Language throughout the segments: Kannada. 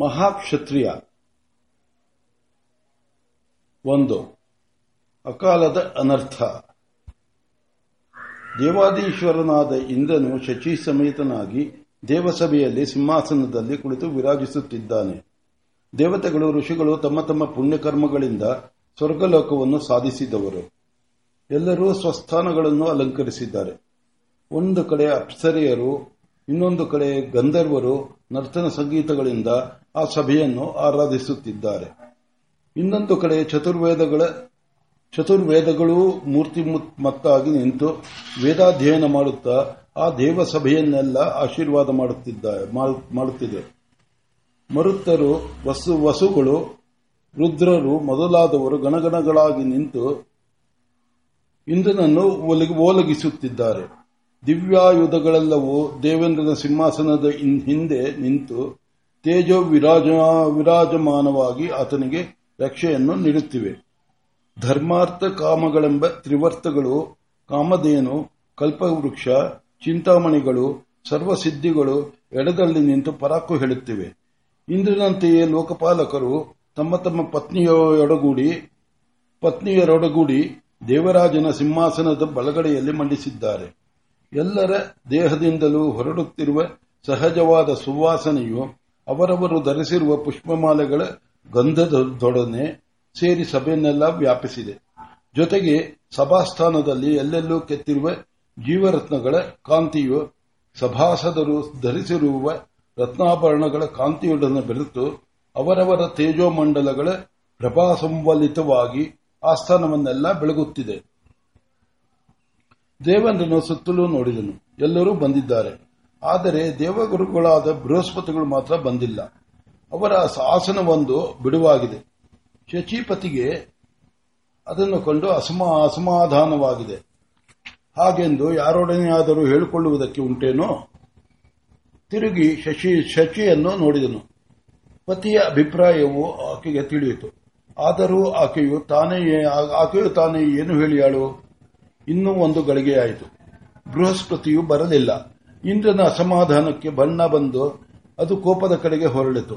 ಮಹಾಕ್ಷತ್ರಿಯ ಒಂದು ಅಕಾಲದ ಅನರ್ಥ. ದೇವಾದೀಶ್ವರನಾದ ಇಂದ್ರನು ಶಚಿ ಸಮೇತನಾಗಿ ದೇವಸಭೆಯಲ್ಲಿ ಸಿಂಹಾಸನದಲ್ಲಿ ಕುಳಿತು ವಿರಾಜಿಸುತ್ತಿದ್ದಾನೆ. ದೇವತೆಗಳು, ಋಷಿಗಳು ತಮ್ಮ ತಮ್ಮ ಪುಣ್ಯಕರ್ಮಗಳಿಂದ ಸ್ವರ್ಗಲೋಕವನ್ನು ಸಾಧಿಸಿದವರು. ಎಲ್ಲರೂ ಸ್ವಸ್ಥಾನಗಳನ್ನು ಅಲಂಕರಿಸಿದ್ದಾರೆ. ಒಂದು ಕಡೆ ಅಪ್ಸರೆಯರು, ಇನ್ನೊಂದು ಕಡೆ ಗಂಧರ್ವರು ನರ್ತನ ಸಂಗೀತಗಳಿಂದ ಆ ಸಭೆಯನ್ನು ಆರಾಧಿಸುತ್ತಿದ್ದಾರೆ. ಇನ್ನೊಂದು ಕಡೆ ಚತುರ್ವೇದಗಳ, ಚತುರ್ವೇದಗಳು ಮೂರ್ತಿ ಮತ್ತಾಗಿ ನಿಂತು ವೇದಾಧ್ಯಯನ ಮಾಡುತ್ತಾ ಆ ದೇವ ಸಭೆಯನ್ನೆಲ್ಲ ಆಶೀರ್ವಾದ ಮಾಡುತ್ತಿದ್ದಾರೆ ಮಾಡುತ್ತಿದೆ. ಮರುತ್ತರು ವಸು, ವಸುಗಳು, ರುದ್ರರು ಮೊದಲಾದವರು ಗಣಗಣಗಳಾಗಿ ನಿಂತು ಇಂದ್ರನನ್ನು ಓಲಗಿಸುತ್ತಿದ್ದಾರೆ ದಿವ್ಯಾಯುಧಗಳೆಲ್ಲವೂ ದೇವೇಂದ್ರನ ಸಿಂಹಾಸನದ ಹಿಂದೆ ನಿಂತು ತೇಜೋ ವಿರಾಜ, ವಿರಾಜಮಾನವಾಗಿ ಆತನಿಗೆ ರಕ್ಷೆಯನ್ನು ನೀಡುತ್ತಿವೆ. ಧರ್ಮಾರ್ಥ ಕಾಮಗಳೆಂಬ ತ್ರಿವರ್ತಗಳು, ಕಾಮಧೇನು, ಕಲ್ಪವೃಕ್ಷ, ಚಿಂತಾಮಣಿಗಳು, ಸರ್ವಸಿದ್ಧಿಗಳು ಎಡದಲ್ಲಿ ನಿಂತು ಪರಾಕು ಹೇಳುತ್ತಿವೆ. ಇಂದ್ರನಂತೆಯೇ ಲೋಕಪಾಲಕರು ತಮ್ಮ ತಮ್ಮ ಪತ್ನಿಯೊಡಗೂಡಿ, ಪತ್ನಿಯರೊಡಗೂಡಿ ದೇವರಾಜನ ಸಿಂಹಾಸನದ ಬಲಗಡೆಯಲ್ಲಿ ಮಂಡಿಸಿದ್ದಾರೆ. ಎಲ್ಲರ ದೇಹದಿಂದಲೂ ಹೊರಡುತ್ತಿರುವ ಸಹಜವಾದ ಸುವಾಸನೆಯು ಅವರವರು ಧರಿಸಿರುವ ಪುಷ್ಪಮಾಲೆಗಳ ಗಂಧದೊಡನೆ ಸೇರಿ ಸಭೆಯನ್ನೆಲ್ಲ ವ್ಯಾಪಿಸಿದೆ. ಜೊತೆಗೆ ಸಭಾಸ್ಥಾನದಲ್ಲಿ ಎಲ್ಲೆಲ್ಲೂ ಕೆತ್ತಿರುವ ಜೀವರತ್ನಗಳ ಕಾಂತಿಯು ಸಭಾಸದರು ಧರಿಸಿರುವ ರತ್ನಾಭರಣಗಳ ಕಾಂತಿಯೊಡನೆ ಬೆರೆತು ಅವರವರ ತೇಜೋಮಂಡಲಗಳ ಪ್ರಭಾಸಂವಲಿತವಾಗಿ ಆಸ್ಥಾನವನ್ನೆಲ್ಲ ಬೆಳಗುತ್ತಿದೆ. ದೇವೇಂದ್ರನು ಸುತ್ತಲೂ ನೋಡಿದನು. ಎಲ್ಲರೂ ಬಂದಿದ್ದಾರೆ. ಆದರೆ ದೇವಗುರುಗಳಾದ ಬೃಹಸ್ಪತಿಗಳು ಮಾತ್ರ ಬಂದಿಲ್ಲ. ಅವರ ಆಸನವೊಂದು ಬಿಡುವಾಗಿದೆ. ಶಚಿಪತಿಗೆ ಅದನ್ನು ಕಂಡು ಅಸಮಾ, ಅಸಮಾಧಾನವಾಗಿದೆ. ಹಾಗೆಂದು ಯಾರೊಡನೆಯಾದರೂ ಹೇಳಿಕೊಳ್ಳುವುದಕ್ಕೆ ಉಂಟೇನೋ? ತಿರುಗಿ ಶಶಿ, ಶಚಿಯನ್ನು ನೋಡಿದನು. ಪತಿಯ ಅಭಿಪ್ರಾಯವು ಆಕೆಗೆ ತಿಳಿಯಿತು. ಆದರೂ ಆಕೆಯು ತಾನೇ ಆಕೆಯು ತಾನೇ ಏನು ಹೇಳಿಯಾಳು? ಇನ್ನೂ ಒಂದು ಗಳಿಗೆಯಾಯಿತು ಬೃಹಸ್ಪತಿಯು ಬರಲಿಲ್ಲ. ಇಂದ್ರನ ಅಸಮಾಧಾನಕ್ಕೆ ಬಣ್ಣ ಬಂದು ಅದು ಕೋಪದ ಕಡೆಗೆ ಹೊರಳಿತು.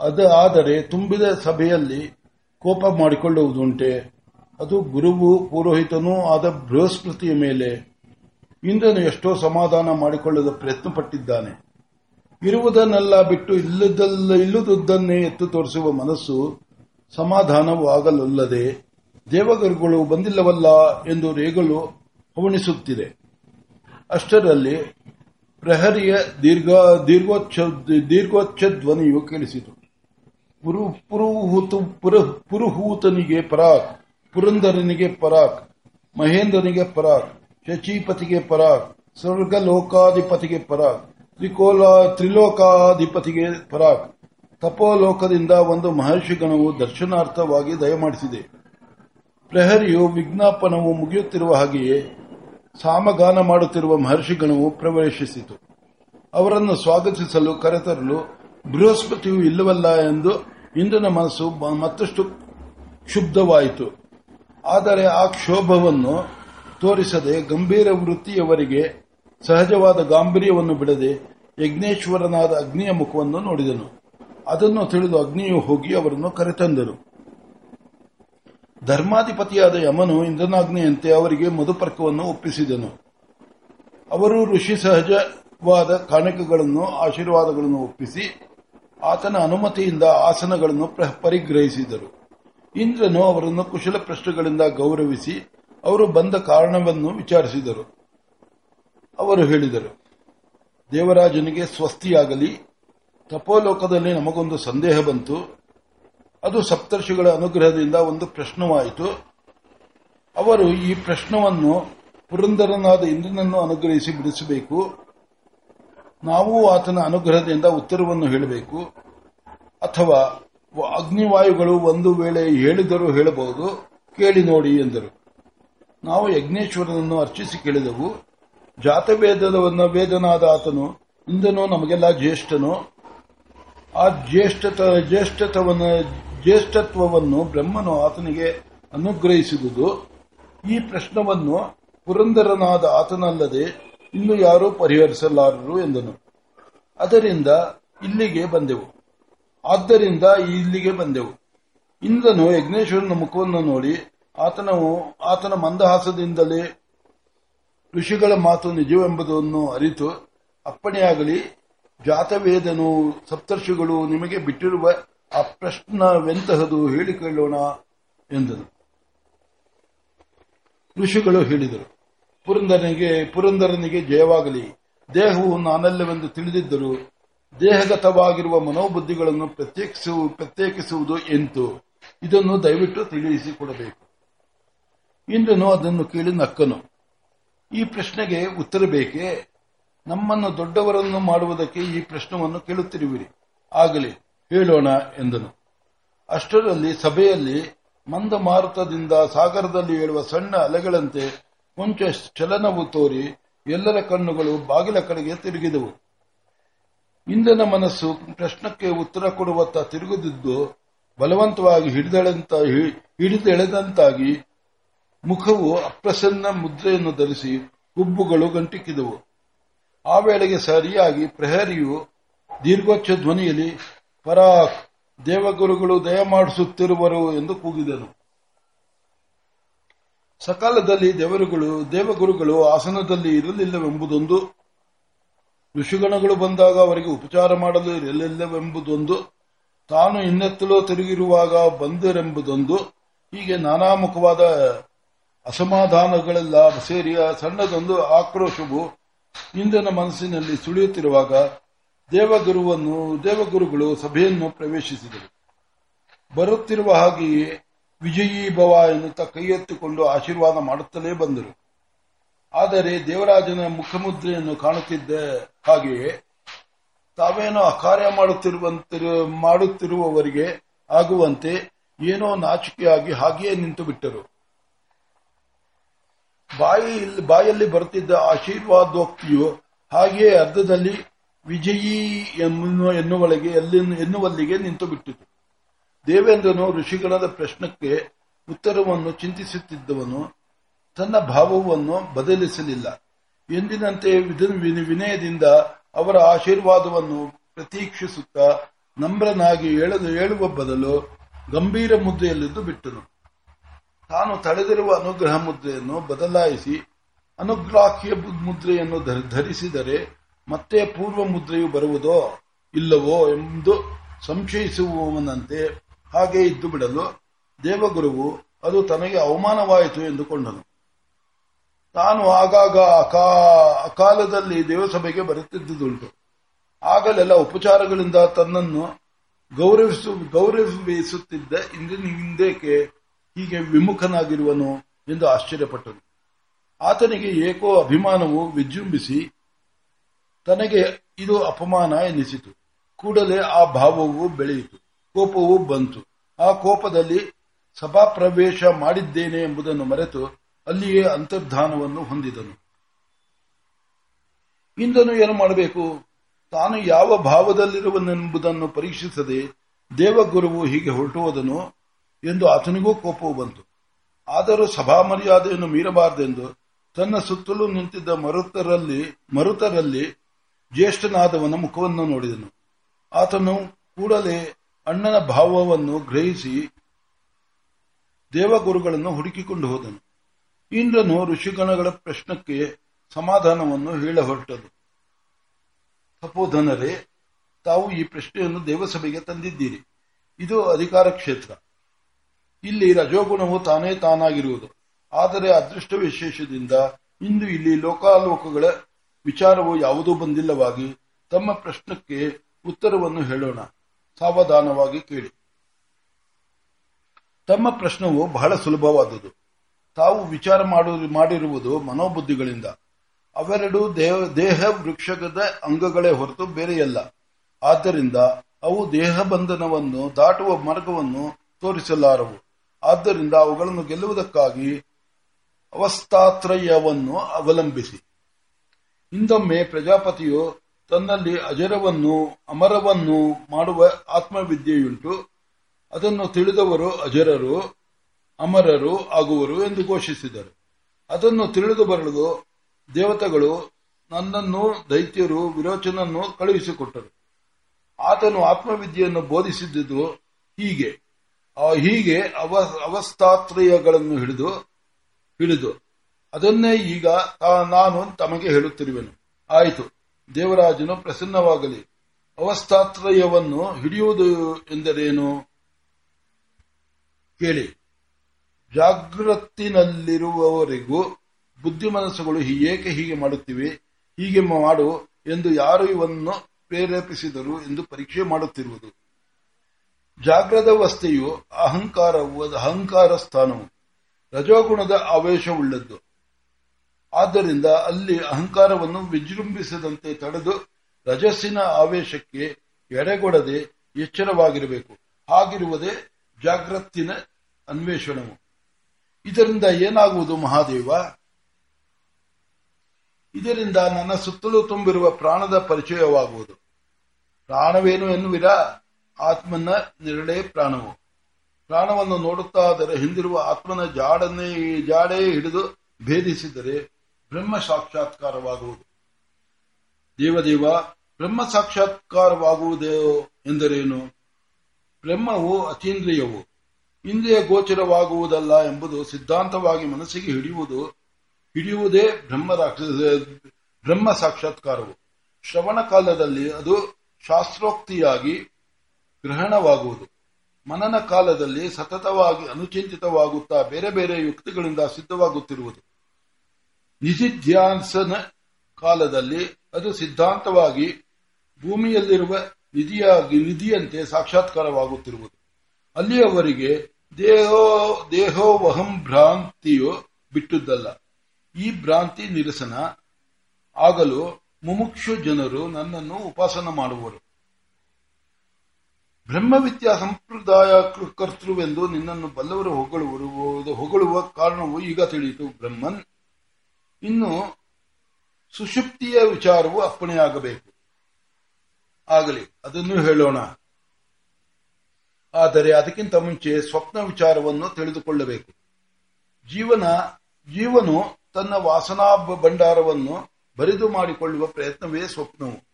ಅದು ಆದರೆ ತುಂಬಿದ ಸಭೆಯಲ್ಲಿ ಕೋಪ ಮಾಡಿಕೊಳ್ಳುವುದುಂಟೆ. ಅದು ಗುರುವು ಪುರೋಹಿತನೂ ಆದ ಬೃಹಸ್ಪತಿಯ ಮೇಲೆ ಇಂದ್ರನು ಎಷ್ಟೋ ಸಮಾಧಾನ ಮಾಡಿಕೊಳ್ಳಲು ಪ್ರಯತ್ನ ಪಟ್ಟಿದ್ದಾನೆ ಇರುವುದನ್ನೆಲ್ಲ ಬಿಟ್ಟು ಇಲ್ಲದಲ್ಲ ಇಲ್ಲದುದನ್ನೇ ಎತ್ತು ತೋರಿಸುವ ಮನಸ್ಸು ಸಮಾಧಾನವಾಗಲೊಲ್ಲದೆ ದೇವಗುರುಗಳು ಬಂದಿಲ್ಲವಲ್ಲ ಎಂದು ರೇಗಲು ಹವಣಿಸುತ್ತಿದೆ ಅಷ್ಟರಲ್ಲಿ ಪ್ರಹರಿಯ ದೀರ್ಘ ದೀರ್ಘೋಚ್ಚ ಧ್ವನಿಯು ಕೇಳಿಸಿತು. ಪುರುಹೂತನಿಗೆ ಪರಾಕ್, ಪುರಂದರನಿಗೆ ಪರಾಕ್, ಮಹೇಂದ್ರನಿಗೆ ಪರಾಕ್, ಶಚಿಪತಿಗೆ ಪರಾಕ್, ಸ್ವರ್ಗಲೋಕಾಧಿಪತಿಗೆ ಪರಾಕ್, ತ್ರಿಕೋಲ, ತ್ರಿಲೋಕಾಧಿಪತಿಗೆ ಪರಾಕ್. ತಪೋಲೋಕದಿಂದ ಒಂದು ಮಹರ್ಷಿಗಣವು ದರ್ಶನಾರ್ಥವಾಗಿ ದಯಮಾಡಿಸಿದೆ. ಪ್ರಹರಿಯು ವಿಜ್ಞಾಪನವು ಮುಗಿಯುತ್ತಿರುವ ಹಾಗೆಯೇ ಸಾಮಗಾನ ಮಾಡುತ್ತಿರುವ ಮಹರ್ಷಿಗಣವು ಪ್ರವೇಶಿಸಿತು. ಅವರನ್ನು ಸ್ವಾಗತಿಸಲು ಕರೆತರಲು ಬೃಹಸ್ಪತಿಯು ಇಲ್ಲವಲ್ಲ ಎಂದು ಇಂದ್ರನ ಮನಸ್ಸು ಮತ್ತಷ್ಟು ಕ್ಷುಬ್ಧವಾಯಿತು. ಆದರೆ ಆ ಕ್ಷೋಭವನ್ನು ತೋರಿಸದೆ ಗಂಭೀರ ವೃತ್ತಿಯವರಿಗೆ ಸಹಜವಾದ ಗಾಂಭೀರ್ಯವನ್ನು ಬಿಡದೆ ಯಜ್ಞೇಶ್ವರನಾದ ಅಗ್ನಿಯ ಮುಖವನ್ನು ನೋಡಿದನು. ಅದನ್ನು ತಿಳಿದು ಅಗ್ನಿಯು ಹೋಗಿ ಅವರನ್ನು ಕರೆತಂದರು. ಧರ್ಮಾಧಿಪತಿಯಾದ ಯಮನು ಇಂದ್ರನಾಗ್ನೆಯಂತೆ ಅವರಿಗೆ ಮಧುಪರ್ಕವನ್ನು ಒಪ್ಪಿಸಿದನು. ಅವರು ಋಷಿ ಸಹಜವಾದ ಕಾಣಿಕೆಗಳನ್ನು, ಆಶೀರ್ವಾದಗಳನ್ನು ಒಪ್ಪಿಸಿ ಆತನ ಅನುಮತಿಯಿಂದ ಆಸನಗಳನ್ನು ಪರಿಗ್ರಹಿಸಿದರು. ಇಂದ್ರನು ಅವರನ್ನು ಕುಶಲ ಪ್ರಶ್ನೆಗಳಿಂದ ಗೌರವಿಸಿ ಅವರು ಬಂದ ಕಾರಣವನ್ನು ವಿಚಾರಿಸಿದರು. ಅವರು ಹೇಳಿದರು, ದೇವರಾಜನಿಗೆ ಸ್ವಸ್ತಿಯಾಗಲಿ, ತಪೋಲೋಕದಲ್ಲಿ ನಮಗೊಂದು ಸಂದೇಹ ಬಂತು. ಅದು ಸಪ್ತರ್ಷಿಗಳ ಅನುಗ್ರಹದಿಂದ ಒಂದು ಪ್ರಶ್ನವಾಯಿತು. ಅವರು ಈ ಪ್ರಶ್ನವನ್ನು ಪುರಂದರನಾದ ಇಂದ್ರನನ್ನು ಅನುಗ್ರಹಿಸಿ ಬಿಡಿಸಬೇಕು. ನಾವು ಆತನ ಅನುಗ್ರಹದಿಂದ ಉತ್ತರವನ್ನು ಹೇಳಬೇಕು. ಅಥವಾ ಅಗ್ನಿವಾಯುಗಳು ಒಂದು ವೇಳೆ ಹೇಳಿದರೂ ಹೇಳಬಹುದು. ಕೇಳಿ ನೋಡಿ ಎಂದರು. ನಾವು ಯಜ್ಞೇಶ್ವರನನ್ನು ಅರ್ಚಿಸಿ ಕೇಳಿದೆವು. ಜಾತವೇದವನ್ನು ವೇದನಾದ ಆತನು ಇಂದನು ನಮಗೆಲ್ಲ ಜ್ಯೇಷ್ಠನು. ಆ ಜ್ಯೇಷ್ಠತ ಜ್ಯೇಷ್ಠತ್ವವನ್ನು ಜ್ಯೇಷ್ಠತ್ವವನ್ನು ಬ್ರಹ್ಮನು ಆತನಿಗೆ ಅನುಗ್ರಹಿಸಿದುದು. ಈ ಪ್ರಶ್ನವನ್ನು ಪುರಂದರನಾದ ಆತನಲ್ಲದೆ ಇನ್ನು ಯಾರೂ ಪರಿಹರಿಸಲಾರರು ಎಂದನು. ಅದರಿಂದ ಇಲ್ಲಿಗೆ ಬಂದೆವು. ಆದ್ದರಿಂದ ಇಲ್ಲಿಗೆ ಬಂದೆವು. ಇಂದ್ರನು ಯಜ್ಞೇಶ್ವರನ ಮುಖವನ್ನು ನೋಡಿ, ಆತನ ಆತನ ಮಂದಹಾಸದಿಂದಲೇ ಋಷಿಗಳ ಮಾತು ನಿಜವೆಂಬುದನ್ನು ಅರಿತು, ಅಪ್ಪಣೆಯಾಗಲಿ, ಜಾತವೇದನು ಸಪ್ತರ್ಷಿಗಳು ನಿಮಗೆ ಬಿಟ್ಟಿರುವ ಆ ಪ್ರಶ್ನವೆಂತಹದು ಹೇಳಿಕೊಳ್ಳೋಣ ಎಂದರು ಋಷಿಗಳು ಹೇಳಿದರು, ಪುರಂದರನಿಗೆ ಪುರಂದರನಿಗೆ ಜಯವಾಗಲಿ. ದೇಹವು ನಾನಲ್ಲವೆಂದು ತಿಳಿದಿದ್ದರು ದೇಹಗತವಾಗಿರುವ ಮನೋಬುದ್ಧಿಗಳನ್ನು ಪ್ರತ್ಯೇಕಿಸು, ಪ್ರತ್ಯೇಕಿಸುವುದು ಎಂತು? ಇದನ್ನು ದಯವಿಟ್ಟು ತಿಳಿಸಿಕೊಡಬೇಕು. ಇಂದ್ರನು ಅದನ್ನು ಕೇಳಿ ನಕ್ಕನು. ಈ ಪ್ರಶ್ನೆಗೆ ಉತ್ತರ ಬೇಕೇ? ನಮ್ಮನ್ನು ದೊಡ್ಡವರನ್ನು ಮಾಡುವುದಕ್ಕೆ ಈ ಪ್ರಶ್ನವನ್ನು ಕೇಳುತ್ತಿರುವಿರಿ. ಆಗಲಿ. ಹೇಳೋಣ ಎಂದನು. ಅಷ್ಟರಲ್ಲಿ ಸಭೆಯಲ್ಲಿ ಮಂದಮಾರುತದಿಂದ ಸಾಗರದಲ್ಲಿ ಏಳುವ ಸಣ್ಣ ಅಲೆಗಳಂತೆ ಕೊಂಚ ಚಲನವು ತೋರಿ ಎಲ್ಲರ ಕಣ್ಣುಗಳು ಬಾಗಿಲ ಕಡೆಗೆ ತಿರುಗಿದವು. ಇಂದನ ಮನಸ್ಸು ಪ್ರಶ್ನಕ್ಕೆ ಉತ್ತರ ಕೊಡುವತ್ತ ತಿರುಗುತ್ತಿದ್ದು ಬಲವಂತವಾಗಿ ಹಿಡಿದೆಳೆದಂತ ಹಿಡಿದೆಳೆದಂತಾಗಿ ಮುಖವು ಅಪ್ರಸನ್ನ ಮುದ್ರೆಯನ್ನು ಧರಿಸಿ ಹುಬ್ಬುಗಳು ಗಂಟಿಕ್ಕಿದವು ಆ ವೇಳೆಗೆ ಸರಿಯಾಗಿ ಪ್ರಹರಿಯು ದೀರ್ಘೋಚ್ಚ ಧ್ವನಿಯಲ್ಲಿ ಪರಾಕ್ ದೇವಗುರುಗಳು ದಯಮಾಡಿಸುತ್ತಿರುವರು ಎಂದು ಕೂಗಿದನು. ಸಕಾಲದಲ್ಲಿ ದೇವರುಗಳು, ದೇವಗುರುಗಳು ಆಸನದಲ್ಲಿ ಇರಲಿಲ್ಲವೆಂಬುದೊಂದು, ಋಷಿಗಣಗಳು ಬಂದಾಗ ಅವರಿಗೆ ಉಪಚಾರ ಮಾಡಲು ಇರಲಿಲ್ಲವೆಂಬುದೊಂದು, ತಾನು ಇನ್ನೆತ್ತಲೋ ತಿರುಗಿರುವಾಗ ಬಂದರೆಂಬುದೊಂದು, ಹೀಗೆ ನಾನಾಮುಖವಾದ ಅಸಮಾಧಾನಗಳೆಲ್ಲ ಸೇರಿಯ ಸಣ್ಣದೊಂದು ಆಕ್ರೋಶವು ಇಂದಿನ ಮನಸ್ಸಿನಲ್ಲಿ ಸುಳಿಯುತ್ತಿರುವಾಗ ದೇವಗುರುವನ್ನು, ದೇವಗುರುಗಳು ಸಭೆಯನ್ನು ಪ್ರವೇಶಿಸಿದರು. ಬರುತ್ತಿರುವ ಹಾಗೆಯೇ ವಿಜಯೀ ಭವ ಎನ್ನುತ್ತಾ ಕೈಯೆತ್ತಿಕೊಂಡು ಆಶೀರ್ವಾದ ಮಾಡುತ್ತಲೇ ಬಂದರು. ಆದರೆ ದೇವರಾಜನ ಮುಖಮುದ್ರೆಯನ್ನು ಕಾಣುತ್ತಿದ್ದ ಹಾಗೆಯೇ ತಾವೇನೋ ಅಕಾರ್ಯ ಮಾಡುತ್ತಿರುವಂತಿರು, ಮಾಡುತ್ತಿರುವವರಿಗೆ ಆಗುವಂತೆ ಏನೋ ನಾಚಿಕೆಯಾಗಿ ಹಾಗೆಯೇ ನಿಂತು ಬಿಟ್ಟರು. ಬಾಯಿ ಬಾಯಲ್ಲಿ ಬರುತ್ತಿದ್ದ ಆಶೀರ್ವಾದೋಕ್ತಿಯು ಹಾಗೆಯೇ ಅರ್ಧದಲ್ಲಿ ವಿಜಯೀ ಎನ್ನುವಳಿಗೆ ಎನ್ನುವಲ್ಲಿಗೆ ನಿಂತು ಬಿಟ್ಟಿತು. ದೇವೇಂದ್ರನು ಋಷಿಗಣದ ಪ್ರಶ್ನಕ್ಕೆ ಉತ್ತರವನ್ನು ಚಿಂತಿಸುತ್ತಿದ್ದವನು, ತನ್ನ ಭಾವವನ್ನು ಬದಲಿಸಲಿಲ್ಲ. ಎಂದಿನಂತೆ ವಿನಯದಿಂದ ಅವರ ಆಶೀರ್ವಾದವನ್ನು ಪ್ರತೀಕ್ಷಿಸುತ್ತಾ ನಮ್ರನಾಗಿ ಹೇಳುವ ಬದಲು ಗಂಭೀರ ಮುದ್ರೆಯಲ್ಲಿದ್ದು ಬಿಟ್ಟನು. ತಾನು ತಳೆದಿರುವ ಅನುಗ್ರಹ ಮುದ್ರೆಯನ್ನು ಬದಲಾಯಿಸಿ ಅನುಗ್ರಾಹ್ಯ ಮುದ್ರೆಯನ್ನು ಧರಿಸಿದರೆ ಮತ್ತೆ ಪೂರ್ವ ಮುದ್ರೆಯು ಬರುವುದೋ ಇಲ್ಲವೋ ಎಂದು ಸಂಶಯಿಸುವವನಂತೆ ಹಾಗೆ ಇದ್ದು ಬಿಡಲು ದೇವಗುರುವು ಅದು ತನಗೆ ಅವಮಾನವಾಯಿತು ಎಂದುಕೊಂಡನು. ತಾನು ಆಗಾಗ ಅಕಾಲದಲ್ಲಿ ದೇವಸಭೆಗೆ ಬರುತ್ತಿದ್ದುದುಂಟು. ಆಗಲೆಲ್ಲ ಉಪಚಾರಗಳಿಂದ ತನ್ನನ್ನು ಗೌರವಿಸು ಗೌರವಿಸುತ್ತಿದ್ದ ಹಿಂದೇಕೆ ಹೀಗೆ ವಿಮುಖನಾಗಿರುವನು ಎಂದು ಆಶ್ಚರ್ಯಪಟ್ಟನು. ಆತನಿಗೆ ಏಕೋ ಅಭಿಮಾನವು ವಿಜೃಂಭಿಸಿ ತನಗೆ ಇದು ಅಪಮಾನ ಎನಿಸಿತು. ಕೂಡಲೇ ಆ ಭಾವವು ಬೆಳೆಯಿತು. ಕೋಪವು ಬಂತು. ಆ ಕೋಪದಲ್ಲಿ ಸಭಾಪ್ರವೇಶ ಮಾಡಿದ್ದೇನೆ ಎಂಬುದನ್ನು ಮರೆತು ಅಲ್ಲಿಯೇ ಅಂತರ್ಧಾನವನ್ನು ಹೊಂದಿದನು. ಇಂದನು ಏನು ಮಾಡಬೇಕು? ತಾನು ಯಾವ ಭಾವದಲ್ಲಿರುವನೆಂಬುದನ್ನು ಪರೀಕ್ಷಿಸದೆ ದೇವಗುರುವು ಹೀಗೆ ಹೊರಟುವುದನು ಎಂದು ಆತನಿಗೂ ಕೋಪವು ಬಂತು. ಆದರೂ ಸಭಾ ಮರ್ಯಾದೆಯನ್ನು ಮೀರಬಾರದೆಂದು ತನ್ನ ಸುತ್ತಲೂ ನಿಂತಿದ್ದ ಮರುತರಲ್ಲಿ ಮರುತರಲ್ಲಿ ಜ್ಯೇಷ್ಠನಾದವನ ಮುಖವನ್ನು ನೋಡಿದನು. ಆತನು ಕೂಡಲೇ ಅಣ್ಣನ ಭಾವವನ್ನು ಗ್ರಹಿಸಿ ದೇವಗುರುಗಳನ್ನು ಹುಡುಕಿಕೊಂಡು ಹೋದನು. ಇಂದ್ರನು ಋಷಿಗಣಗಳ ಪ್ರಶ್ನಕ್ಕೆ ಸಮಾಧಾನವನ್ನು ಹೇಳ ಹೊರಟದು ತಪೋಧನರೇ, ತಾವು ಈ ಪ್ರಶ್ನೆಯನ್ನು ದೇವಸಭೆಗೆ ತಂದಿದ್ದೀರಿ. ಇದು ಅಧಿಕಾರ ಕ್ಷೇತ್ರ. ಇಲ್ಲಿ ರಜೋಗುಣವು ತಾನೇ ತಾನಾಗಿರುವುದು. ಆದರೆ ಅದೃಷ್ಟ ವಿಶೇಷದಿಂದ ಇಂದು ಇಲ್ಲಿ ಲೋಕಾಲೋಕಗಳ ವಿಚಾರವು ಯಾವುದೂ ಬಂದಿಲ್ಲವಾಗಿ ತಮ್ಮ ಪ್ರಶ್ನಕ್ಕೆ ಉತ್ತರವನ್ನು ಹೇಳೋಣ. ಸಾವಧಾನವಾಗಿ ಕೇಳಿ. ತಮ್ಮ ಪ್ರಶ್ನವು ಬಹಳ ಸುಲಭವಾದುದು. ತಾವು ವಿಚಾರ ಮಾಡಿರುವುದು ಮನೋಬುದ್ಧಿಗಳಿಂದ. ಅವೆರಡು ದೇಹ ವೃಕ್ಷದ ಅಂಗಗಳೇ ಹೊರತು ಬೇರೆಯಲ್ಲ. ಆದ್ದರಿಂದ ಅವು ದೇಹ ಬಂಧನವನ್ನು ದಾಟುವ ಮಾರ್ಗವನ್ನು ತೋರಿಸಲಾರವು. ಆದ್ದರಿಂದ ಅವುಗಳನ್ನು ಗೆಲ್ಲುವುದಕ್ಕಾಗಿ ಅವಸ್ಥಾತ್ರಯವನ್ನು ಅವಲಂಬಿಸಿ. ಹಿಂದೊಮ್ಮೆ ಪ್ರಜಾಪತಿಯು ತನ್ನಲ್ಲಿ ಅಜರವನ್ನು ಅಮರವನ್ನು ಮಾಡುವ ಆತ್ಮವಿದ್ಯೆಯುಂಟು. ಅದನ್ನು ತಿಳಿದವರು ಅಜರರು, ಅಮರರು ಆಗುವರು ಎಂದು ಘೋಷಿಸಿದರು. ಅದನ್ನು ತಿಳಿದು ಬರಲು ದೇವತೆಗಳು ನನ್ನನ್ನು, ದೈತ್ಯರು, ವಿರೋಚನನ್ನು ಕಳುಹಿಸಿಕೊಟ್ಟರು. ಆತನು ಆತ್ಮವಿದ್ಯೆಯನ್ನು ಬೋಧಿಸಿದ್ದುದು ಹೀಗೆ. ಹೀಗೆ ಅವ ಅವಸ್ಥಾತ್ರಯಗಳನ್ನು ಹಿಡಿದು ಹಿಡಿದು ಅದನ್ನೇ ಈಗ ನಾನು ತಮಗೆ ಹೇಳುತ್ತಿರುವೆನು. ಆಯಿತು. ದೇವರಾಜನು ಪ್ರಸನ್ನವಾಗಲಿ. ಅವಸ್ಥಾತ್ರಯವನ್ನು ಹಿಡಿಯುವುದು ಎಂದರೇನು? ಕೇಳಿ. ಜಾಗೃತಿನಲ್ಲಿರುವವರೆಗೂ ಬುದ್ಧಿ ಮನಸ್ಸುಗಳು ಹೀ- ಏಕೆ ಹೀಗೆ ಮಾಡುತ್ತಿವೆ? ಹೀಗೆ ಮಾಡು ಎಂದು ಯಾರು ಇವನ್ನು ಪ್ರೇರೇಪಿಸಿದರು ಎಂದು ಪರೀಕ್ಷೆ ಮಾಡುತ್ತಿರುವುದು. ಜಾಗ್ರದವಸ್ಥೆಯು ಅಹಂಕಾರವು ಅಹಂಕಾರ ಸ್ಥಾನವು ರಜೋಗುಣದ ಆವೇಶವುಳ್ಳದ್ದು. ಆದ್ದರಿಂದ ಅಲ್ಲಿ ಅಹಂಕಾರವನ್ನು ವಿಜೃಂಭಿಸದಂತೆ ತಡೆದು ರಜಸ್ಸಿನ ಆವೇಶಕ್ಕೆ ಎಡೆಗೊಡದೆ ಎಚ್ಚರವಾಗಿರಬೇಕು. ಹಾಗಿರುವುದೇ ಜಾಗೃತಿನ ಅನ್ವೇಷಣವು ಇದರಿಂದ ಏನಾಗುವುದು ಮಹಾದೇವ? ಇದರಿಂದ ನನ್ನ ಸುತ್ತಲೂ ತುಂಬಿರುವ ಪ್ರಾಣದ ಪರಿಚಯವಾಗುವುದು. ಪ್ರಾಣವೇನು ಎನ್ನುವಿರ? ಆತ್ಮನ ನೆರಳೆ ಪ್ರಾಣವು. ಪ್ರಾಣವನ್ನು ನೋಡುತ್ತಾ ಅದರ ಹಿಂದಿರುವ ಆತ್ಮನ ಜಾಡನ್ನೇ, ಜಾಡೇ ಹಿಡಿದು ಭೇದಿಸಿದರೆ ಬ್ರಹ್ಮ ಸಾಕ್ಷಾತ್ಕಾರವಾಗುವುದು. ದೇವದೇವ ಬ್ರಹ್ಮ ಸಾಕ್ಷಾತ್ಕಾರವಾಗುವುದೇ ಎಂದರೇನು? ಬ್ರಹ್ಮವು ಅತೀಂದ್ರಿಯವು. ಇಂದ್ರಿಯ ಗೋಚರವಾಗುವುದಲ್ಲ ಎಂಬುದು ಸಿದ್ಧಾಂತವಾಗಿ ಮನಸ್ಸಿಗೆ ಹಿಡಿಯುವುದು. ಹಿಡಿಯುವುದೇ ಬ್ರಹ್ಮ ಬ್ರಹ್ಮ ಸಾಕ್ಷಾತ್ಕಾರವು. ಶ್ರವಣ ಕಾಲದಲ್ಲಿ ಅದು ಶಾಸ್ತ್ರೋಕ್ತಿಯಾಗಿ ಗ್ರಹಣವಾಗುವುದು. ಮನನ ಕಾಲದಲ್ಲಿ ಸತತವಾಗಿ ಅನುಚಿಂತಿತವಾಗುತ್ತಾ ಬೇರೆ ಬೇರೆ ಯುಕ್ತಿಗಳಿಂದ ಸಿದ್ಧವಾಗುತ್ತಿರುವುದು. ನಿಧಿಧ್ಯಾಸನ ಕಾಲದಲ್ಲಿ ಅದು ಸಿದ್ಧಾಂತವಾಗಿ ಭೂಮಿಯಲ್ಲಿರುವ ನಿಧಿಯಾಗಿ ನಿಧಿಯಂತೆ ಸಾಕ್ಷಾತ್ಕಾರವಾಗುತ್ತಿರುವುದು. ಅಲ್ಲಿಯವರೆಗೆ ದೇಹೋ, ದೇಹೋವಹಂ ಭ್ರಾಂತಿಯು ಬಿಟ್ಟುದಲ್ಲ ಈ ಭ್ರಾಂತಿ ನಿರಸನ ಆಗಲು ಮುಮುಕ್ಷು ಜನರು ನನ್ನನ್ನು ಉಪಾಸನ ಮಾಡುವರು. ಬ್ರಹ್ಮವಿದ್ಯಾ ಸಂಪ್ರದಾಯ ಕರ್ತೃವೆಂದು ನಿನ್ನನ್ನು ಬಲ್ಲವರು ಹೊಗಳುವರು, ಹೊಗಳುವ ಕಾರಣವು ಈಗ ತಿಳಿಯಿತು. ಬ್ರಹ್ಮನ್ ಇನ್ನು ಸುಷುಪ್ತಿಯ ವಿಚಾರವು ಅಪ್ಪಣೆಯಾಗಬೇಕು. ಆಗಲಿ, ಅದನ್ನು ಹೇಳೋಣ. ಆದರೆ ಅದಕ್ಕಿಂತ ಮುಂಚೆ ಸ್ವಪ್ನ ವಿಚಾರವನ್ನು ತಿಳಿದುಕೊಳ್ಳಬೇಕು. ಜೀವನ, ಜೀವನು ತನ್ನ ವಾಸನಾ ಭಂಡಾರವನ್ನು ಬರಿದು ಮಾಡಿಕೊಳ್ಳುವ ಪ್ರಯತ್ನವೇ ಸ್ವಪ್ನವು.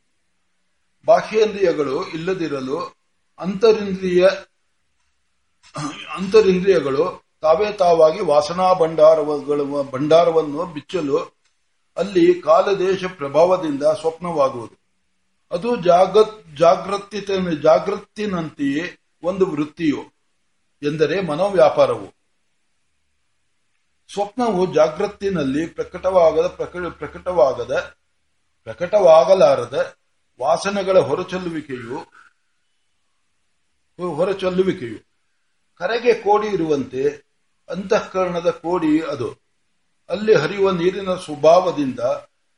ಬಾಹ್ಯೇಂದ್ರಿಯಗಳು ಇಲ್ಲದಿರಲು ಅಂತರಿಂದ್ರಿಯ, ಅಂತರಿಂದ್ರಿಯಗಳು ತಾವೇ ತಾವಾಗಿ ವಾಸನಾ ಭಂಡಾರಗಳು ಭಂಡಾರವನ್ನು ಬಿಚ್ಚಲು ಅಲ್ಲಿ ಕಾಲದೇಶ ಪ್ರಭಾವದಿಂದ ಸ್ವಪ್ನವಾಗುವುದು. ಅದು ಜಾಗತ್ ಜಾಗೃತಿ ಜಾಗೃತಿನಂತೆಯೇ ಒಂದು ವೃತ್ತಿಯು ಎಂದರೆ ಮನೋವ್ಯಾಪಾರವು. ಸ್ವಪ್ನವು ಜಾಗೃತಿನಲ್ಲಿ ಪ್ರಕಟವಾಗದ ಪ್ರಕ- ಪ್ರಕಟವಾಗದ, ಪ್ರಕಟವಾಗಲಾರದ ವಾಸನೆಗಳ ಹೊರಚಲ್ಲುವಿಕೆಯು ಹೊರಚಲ್ಲುವಿಕೆಯು. ಕರೆಗೆ ಕೋಡಿ ಇರುವಂತೆ ಅಂತಃಕರಣದ ಕೋಡಿ ಅದು. ಅಲ್ಲಿ ಹರಿಯುವ ನೀರಿನ ಸ್ವಭಾವದಿಂದ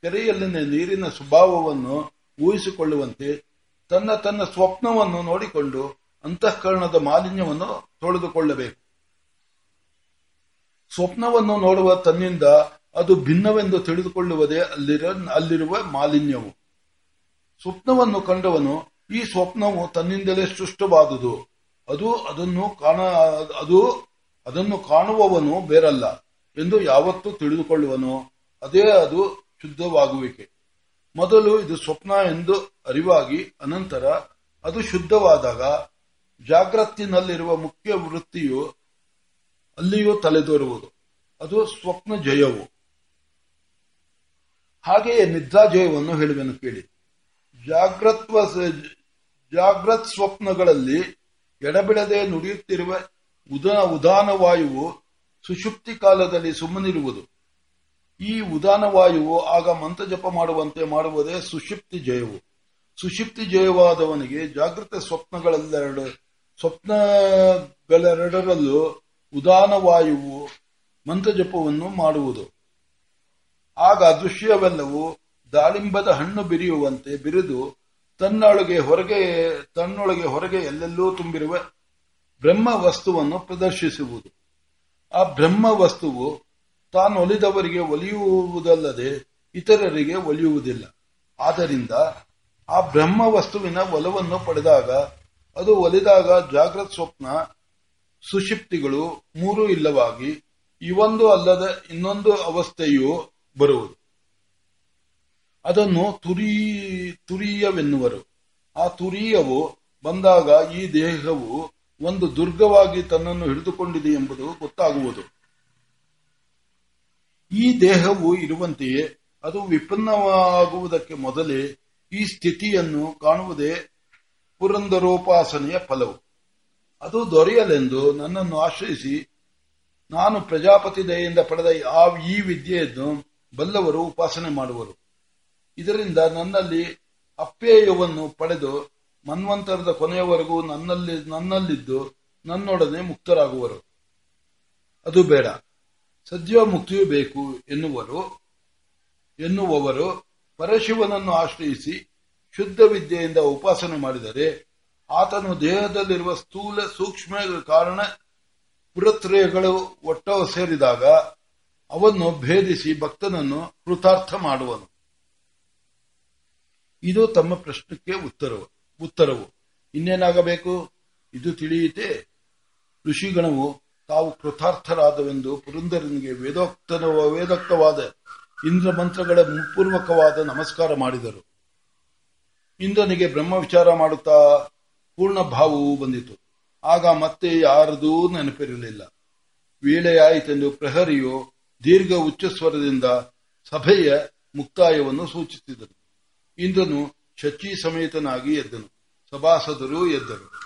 ಕೆರೆಯಲ್ಲಿನ ನೀರಿನ ಸ್ವಭಾವವನ್ನು ಊಹಿಸಿಕೊಳ್ಳುವಂತೆ ತನ್ನ ತನ್ನ ಸ್ವಪ್ನವನ್ನು ನೋಡಿಕೊಂಡು ಅಂತಃಕರಣದ ಮಾಲಿನ್ಯವನ್ನು ತೊಳೆದುಕೊಳ್ಳಬೇಕು. ಸ್ವಪ್ನವನ್ನು ನೋಡುವ ತನ್ನಿಂದ ಅದು ಭಿನ್ನವೆಂದು ತಿಳಿದುಕೊಳ್ಳುವುದೇ ಅಲ್ಲಿರ, ಅಲ್ಲಿರುವ ಮಾಲಿನ್ಯವು. ಸ್ವಪ್ನವನ್ನು ಕಂಡವನು ಈ ಸ್ವಪ್ನವು ತನ್ನಿಂದಲೇ ಸೃಷ್ಟವಾದುದು. ಅದು ಅದನ್ನು ಕಾಣ, ಅದು ಅದನ್ನು ಕಾಣುವವನು ಬೇರಲ್ಲ ಎಂದು ಯಾವತ್ತೂ ತಿಳಿದುಕೊಳ್ಳುವನು. ಅದೇ ಅದು ಶುದ್ಧವಾಗುವಿಕೆ. ಮೊದಲು ಇದು ಸ್ವಪ್ನ ಎಂದು ಅರಿವಾಗಿ ಅನಂತರ ಅದು ಶುದ್ಧವಾದಾಗ ಜಾಗೃತಿನಲ್ಲಿರುವ ಮುಖ್ಯ ವೃತ್ತಿಯು ಅಲ್ಲಿಯೂ ತಲೆದೋರುವುದು. ಅದು ಸ್ವಪ್ನ ಜಯವು. ಹಾಗೆಯೇ ನಿದ್ರಾ ಜಯವನ್ನು ಹೇಳುವೆನು ಕೇಳಿ. ಜಾಗ್ರತ್ವ ಜಾಗ್ರತ್ ಸ್ವಪ್ನಗಳಲ್ಲಿ ಎಡಬಿಡದೆ ನುಡಿಯುತ್ತಿರುವ ಉದ ಉದಾನ ವಾಯುವು ಸುಷುಪ್ತಿ ಕಾಲದಲ್ಲಿ ಸುಮ್ಮನಿರುವುದು. ಈ ಉದಾನ ವಾಯುವು ಆಗ ಮಂತ್ರಜಪ ಮಾಡುವಂತೆ ಮಾಡುವುದೇ ಸುಷುಪ್ತಿ ಜಯವು. ಸುಷುಪ್ತಿ ಜಯವಾದವನಿಗೆ ಜಾಗೃತ ಸ್ವಪ್ನಗಳೆರಡು ಸ್ವಪ್ನಗಳೆರಡರಲ್ಲೂ ಉದಾನ ವಾಯುವು ಮಂತ್ರಜಪವನ್ನು ಮಾಡುವುದು. ಆಗ ದೃಶ್ಯವೆಲ್ಲವೂ ದಾಳಿಂಬದ ಹಣ್ಣು ಬಿರಿಯುವಂತೆ ಬಿರಿದು ತನ್ನೊಳಗೆ ಹೊರಗೆ ತನ್ನೊಳಗೆ ಹೊರಗೆ ಎಲ್ಲೆಲ್ಲೂ ತುಂಬಿರುವ. ಬ್ರಹ್ಮ ವಸ್ತುವನ್ನು ಪ್ರದರ್ಶಿಸುವುದು. ಆ ಬ್ರಹ್ಮ ವಸ್ತುವು ತಾನು ಒಲಿದವರಿಗೆ ಒಲಿಯುವುದಲ್ಲದೆ ಇತರರಿಗೆ ಒಲಿಯುವುದಿಲ್ಲ. ಆದ್ದರಿಂದ ಆ ಬ್ರಹ್ಮ ವಸ್ತುವಿನ ಒಲವನ್ನು ಪಡೆದಾಗ, ಅದು ಒಲಿದಾಗ ಜಾಗೃತ ಸ್ವಪ್ನ ಸುಶಿಪ್ತಿಗಳು ಮೂರು ಇಲ್ಲವಾಗಿ ಇವೊಂದು ಅಲ್ಲದ ಇನ್ನೊಂದು ಅವಸ್ಥೆಯು ಬರುವುದು. ಅದನ್ನು ತುರಿ, ತುರಿಯವೆನ್ನುವರು. ಆ ತುರಿಯವು ಬಂದಾಗ ಈ ದೇಹವು ಒಂದು ದುರ್ಗವಾಗಿ ತನ್ನನ್ನು ಹಿಡಿದುಕೊಂಡಿದೆ ಎಂಬುದು ಗೊತ್ತಾಗುವುದು. ಈ ದೇಹವು ಇರುವಂತೆಯೇ ಅದು ವಿಪನ್ನವಾಗುವುದಕ್ಕೆ ಮೊದಲೇ ಈ ಸ್ಥಿತಿಯನ್ನು ಕಾಣುವುದೇ ಪುರಂದರೋಪಾಸನೆಯ ಫಲವು. ಅದು ದೊರೆಯಲೆಂದು ನನ್ನನ್ನು ಆಶ್ರಯಿಸಿ ನಾನು ಪ್ರಜಾಪತಿ ದಯೆಯಿಂದ ಪಡೆದ ಆ ಈ ವಿದ್ಯೆಯನ್ನು ಬಲ್ಲವರು ಉಪಾಸನೆ ಮಾಡುವರು. ಇದರಿಂದ ನನ್ನಲ್ಲಿ ಅಪ್ಪೇಯವನ್ನು ಪಡೆದು ಮನ್ವಂತರದ ಕೊನೆಯವರೆಗೂ ನನ್ನಲ್ಲಿ, ನನ್ನಲ್ಲಿದ್ದು ನನ್ನೊಡನೆ ಮುಕ್ತರಾಗುವರು. ಅದು ಬೇಡ. ಸದ್ಯ ಮುಕ್ತಿಯೂ ಬೇಕು ಎನ್ನುವರು, ಎನ್ನುವವರು ಪರಶಿವನನ್ನು ಆಶ್ರಯಿಸಿ ಶುದ್ಧ ವಿದ್ಯೆಯಿಂದ ಉಪಾಸನೆ ಮಾಡಿದರೆ ಆತನು ದೇಹದಲ್ಲಿರುವ ಸ್ಥೂಲ ಸೂಕ್ಷ್ಮ ಕಾರಣ ಪುರತ್ರಯಗಳು ಒಟ್ಟ ಸೇರಿದಾಗ ಅವನ್ನು ಭೇದಿಸಿ ಭಕ್ತನನ್ನು ಕೃತಾರ್ಥ ಮಾಡುವನು. ಇದು ತಮ್ಮ ಪ್ರಶ್ನಕ್ಕೆ ಉತ್ತರವು. ಉತ್ತರವು. ಇನ್ನೇನಾಗಬೇಕು? ಇದು ತಿಳಿಯಿತೆ ಋಷಿಗಣವು ತಾವು ಕೃತಾರ್ಥರಾದವೆಂದು ಪುರಂದರನಿಗೆ ವೇದೋಕ್ತ ವೇದೋಕ್ತವಾದ ಇಂದ್ರ ಮಂತ್ರಗಳ ಪೂರ್ವಕವಾದ ನಮಸ್ಕಾರ ಮಾಡಿದರು. ಇಂದ್ರನಿಗೆ ಬ್ರಹ್ಮ ವಿಚಾರ ಮಾಡುತ್ತಾ ಪೂರ್ಣ ಭಾವವು ಬಂದಿತು. ಆಗ ಮತ್ತೆ ಯಾರದೂ ನೆನಪಿರಲಿಲ್ಲ. ವೇಳೆಯಾಯಿತೆಂದು ಪ್ರಹರಿಯು ದೀರ್ಘ ಉಚ್ಚಸ್ವರದಿಂದ ಸಭೆಯ ಮುಕ್ತಾಯವನ್ನು ಸೂಚಿಸಿದನು. ಇಂದ್ರನು ಶಚಿ ಸಮೇತನಾಗಿ ಎದ್ದನು. ಸಭಾಸದರು ಎದ್ದರು.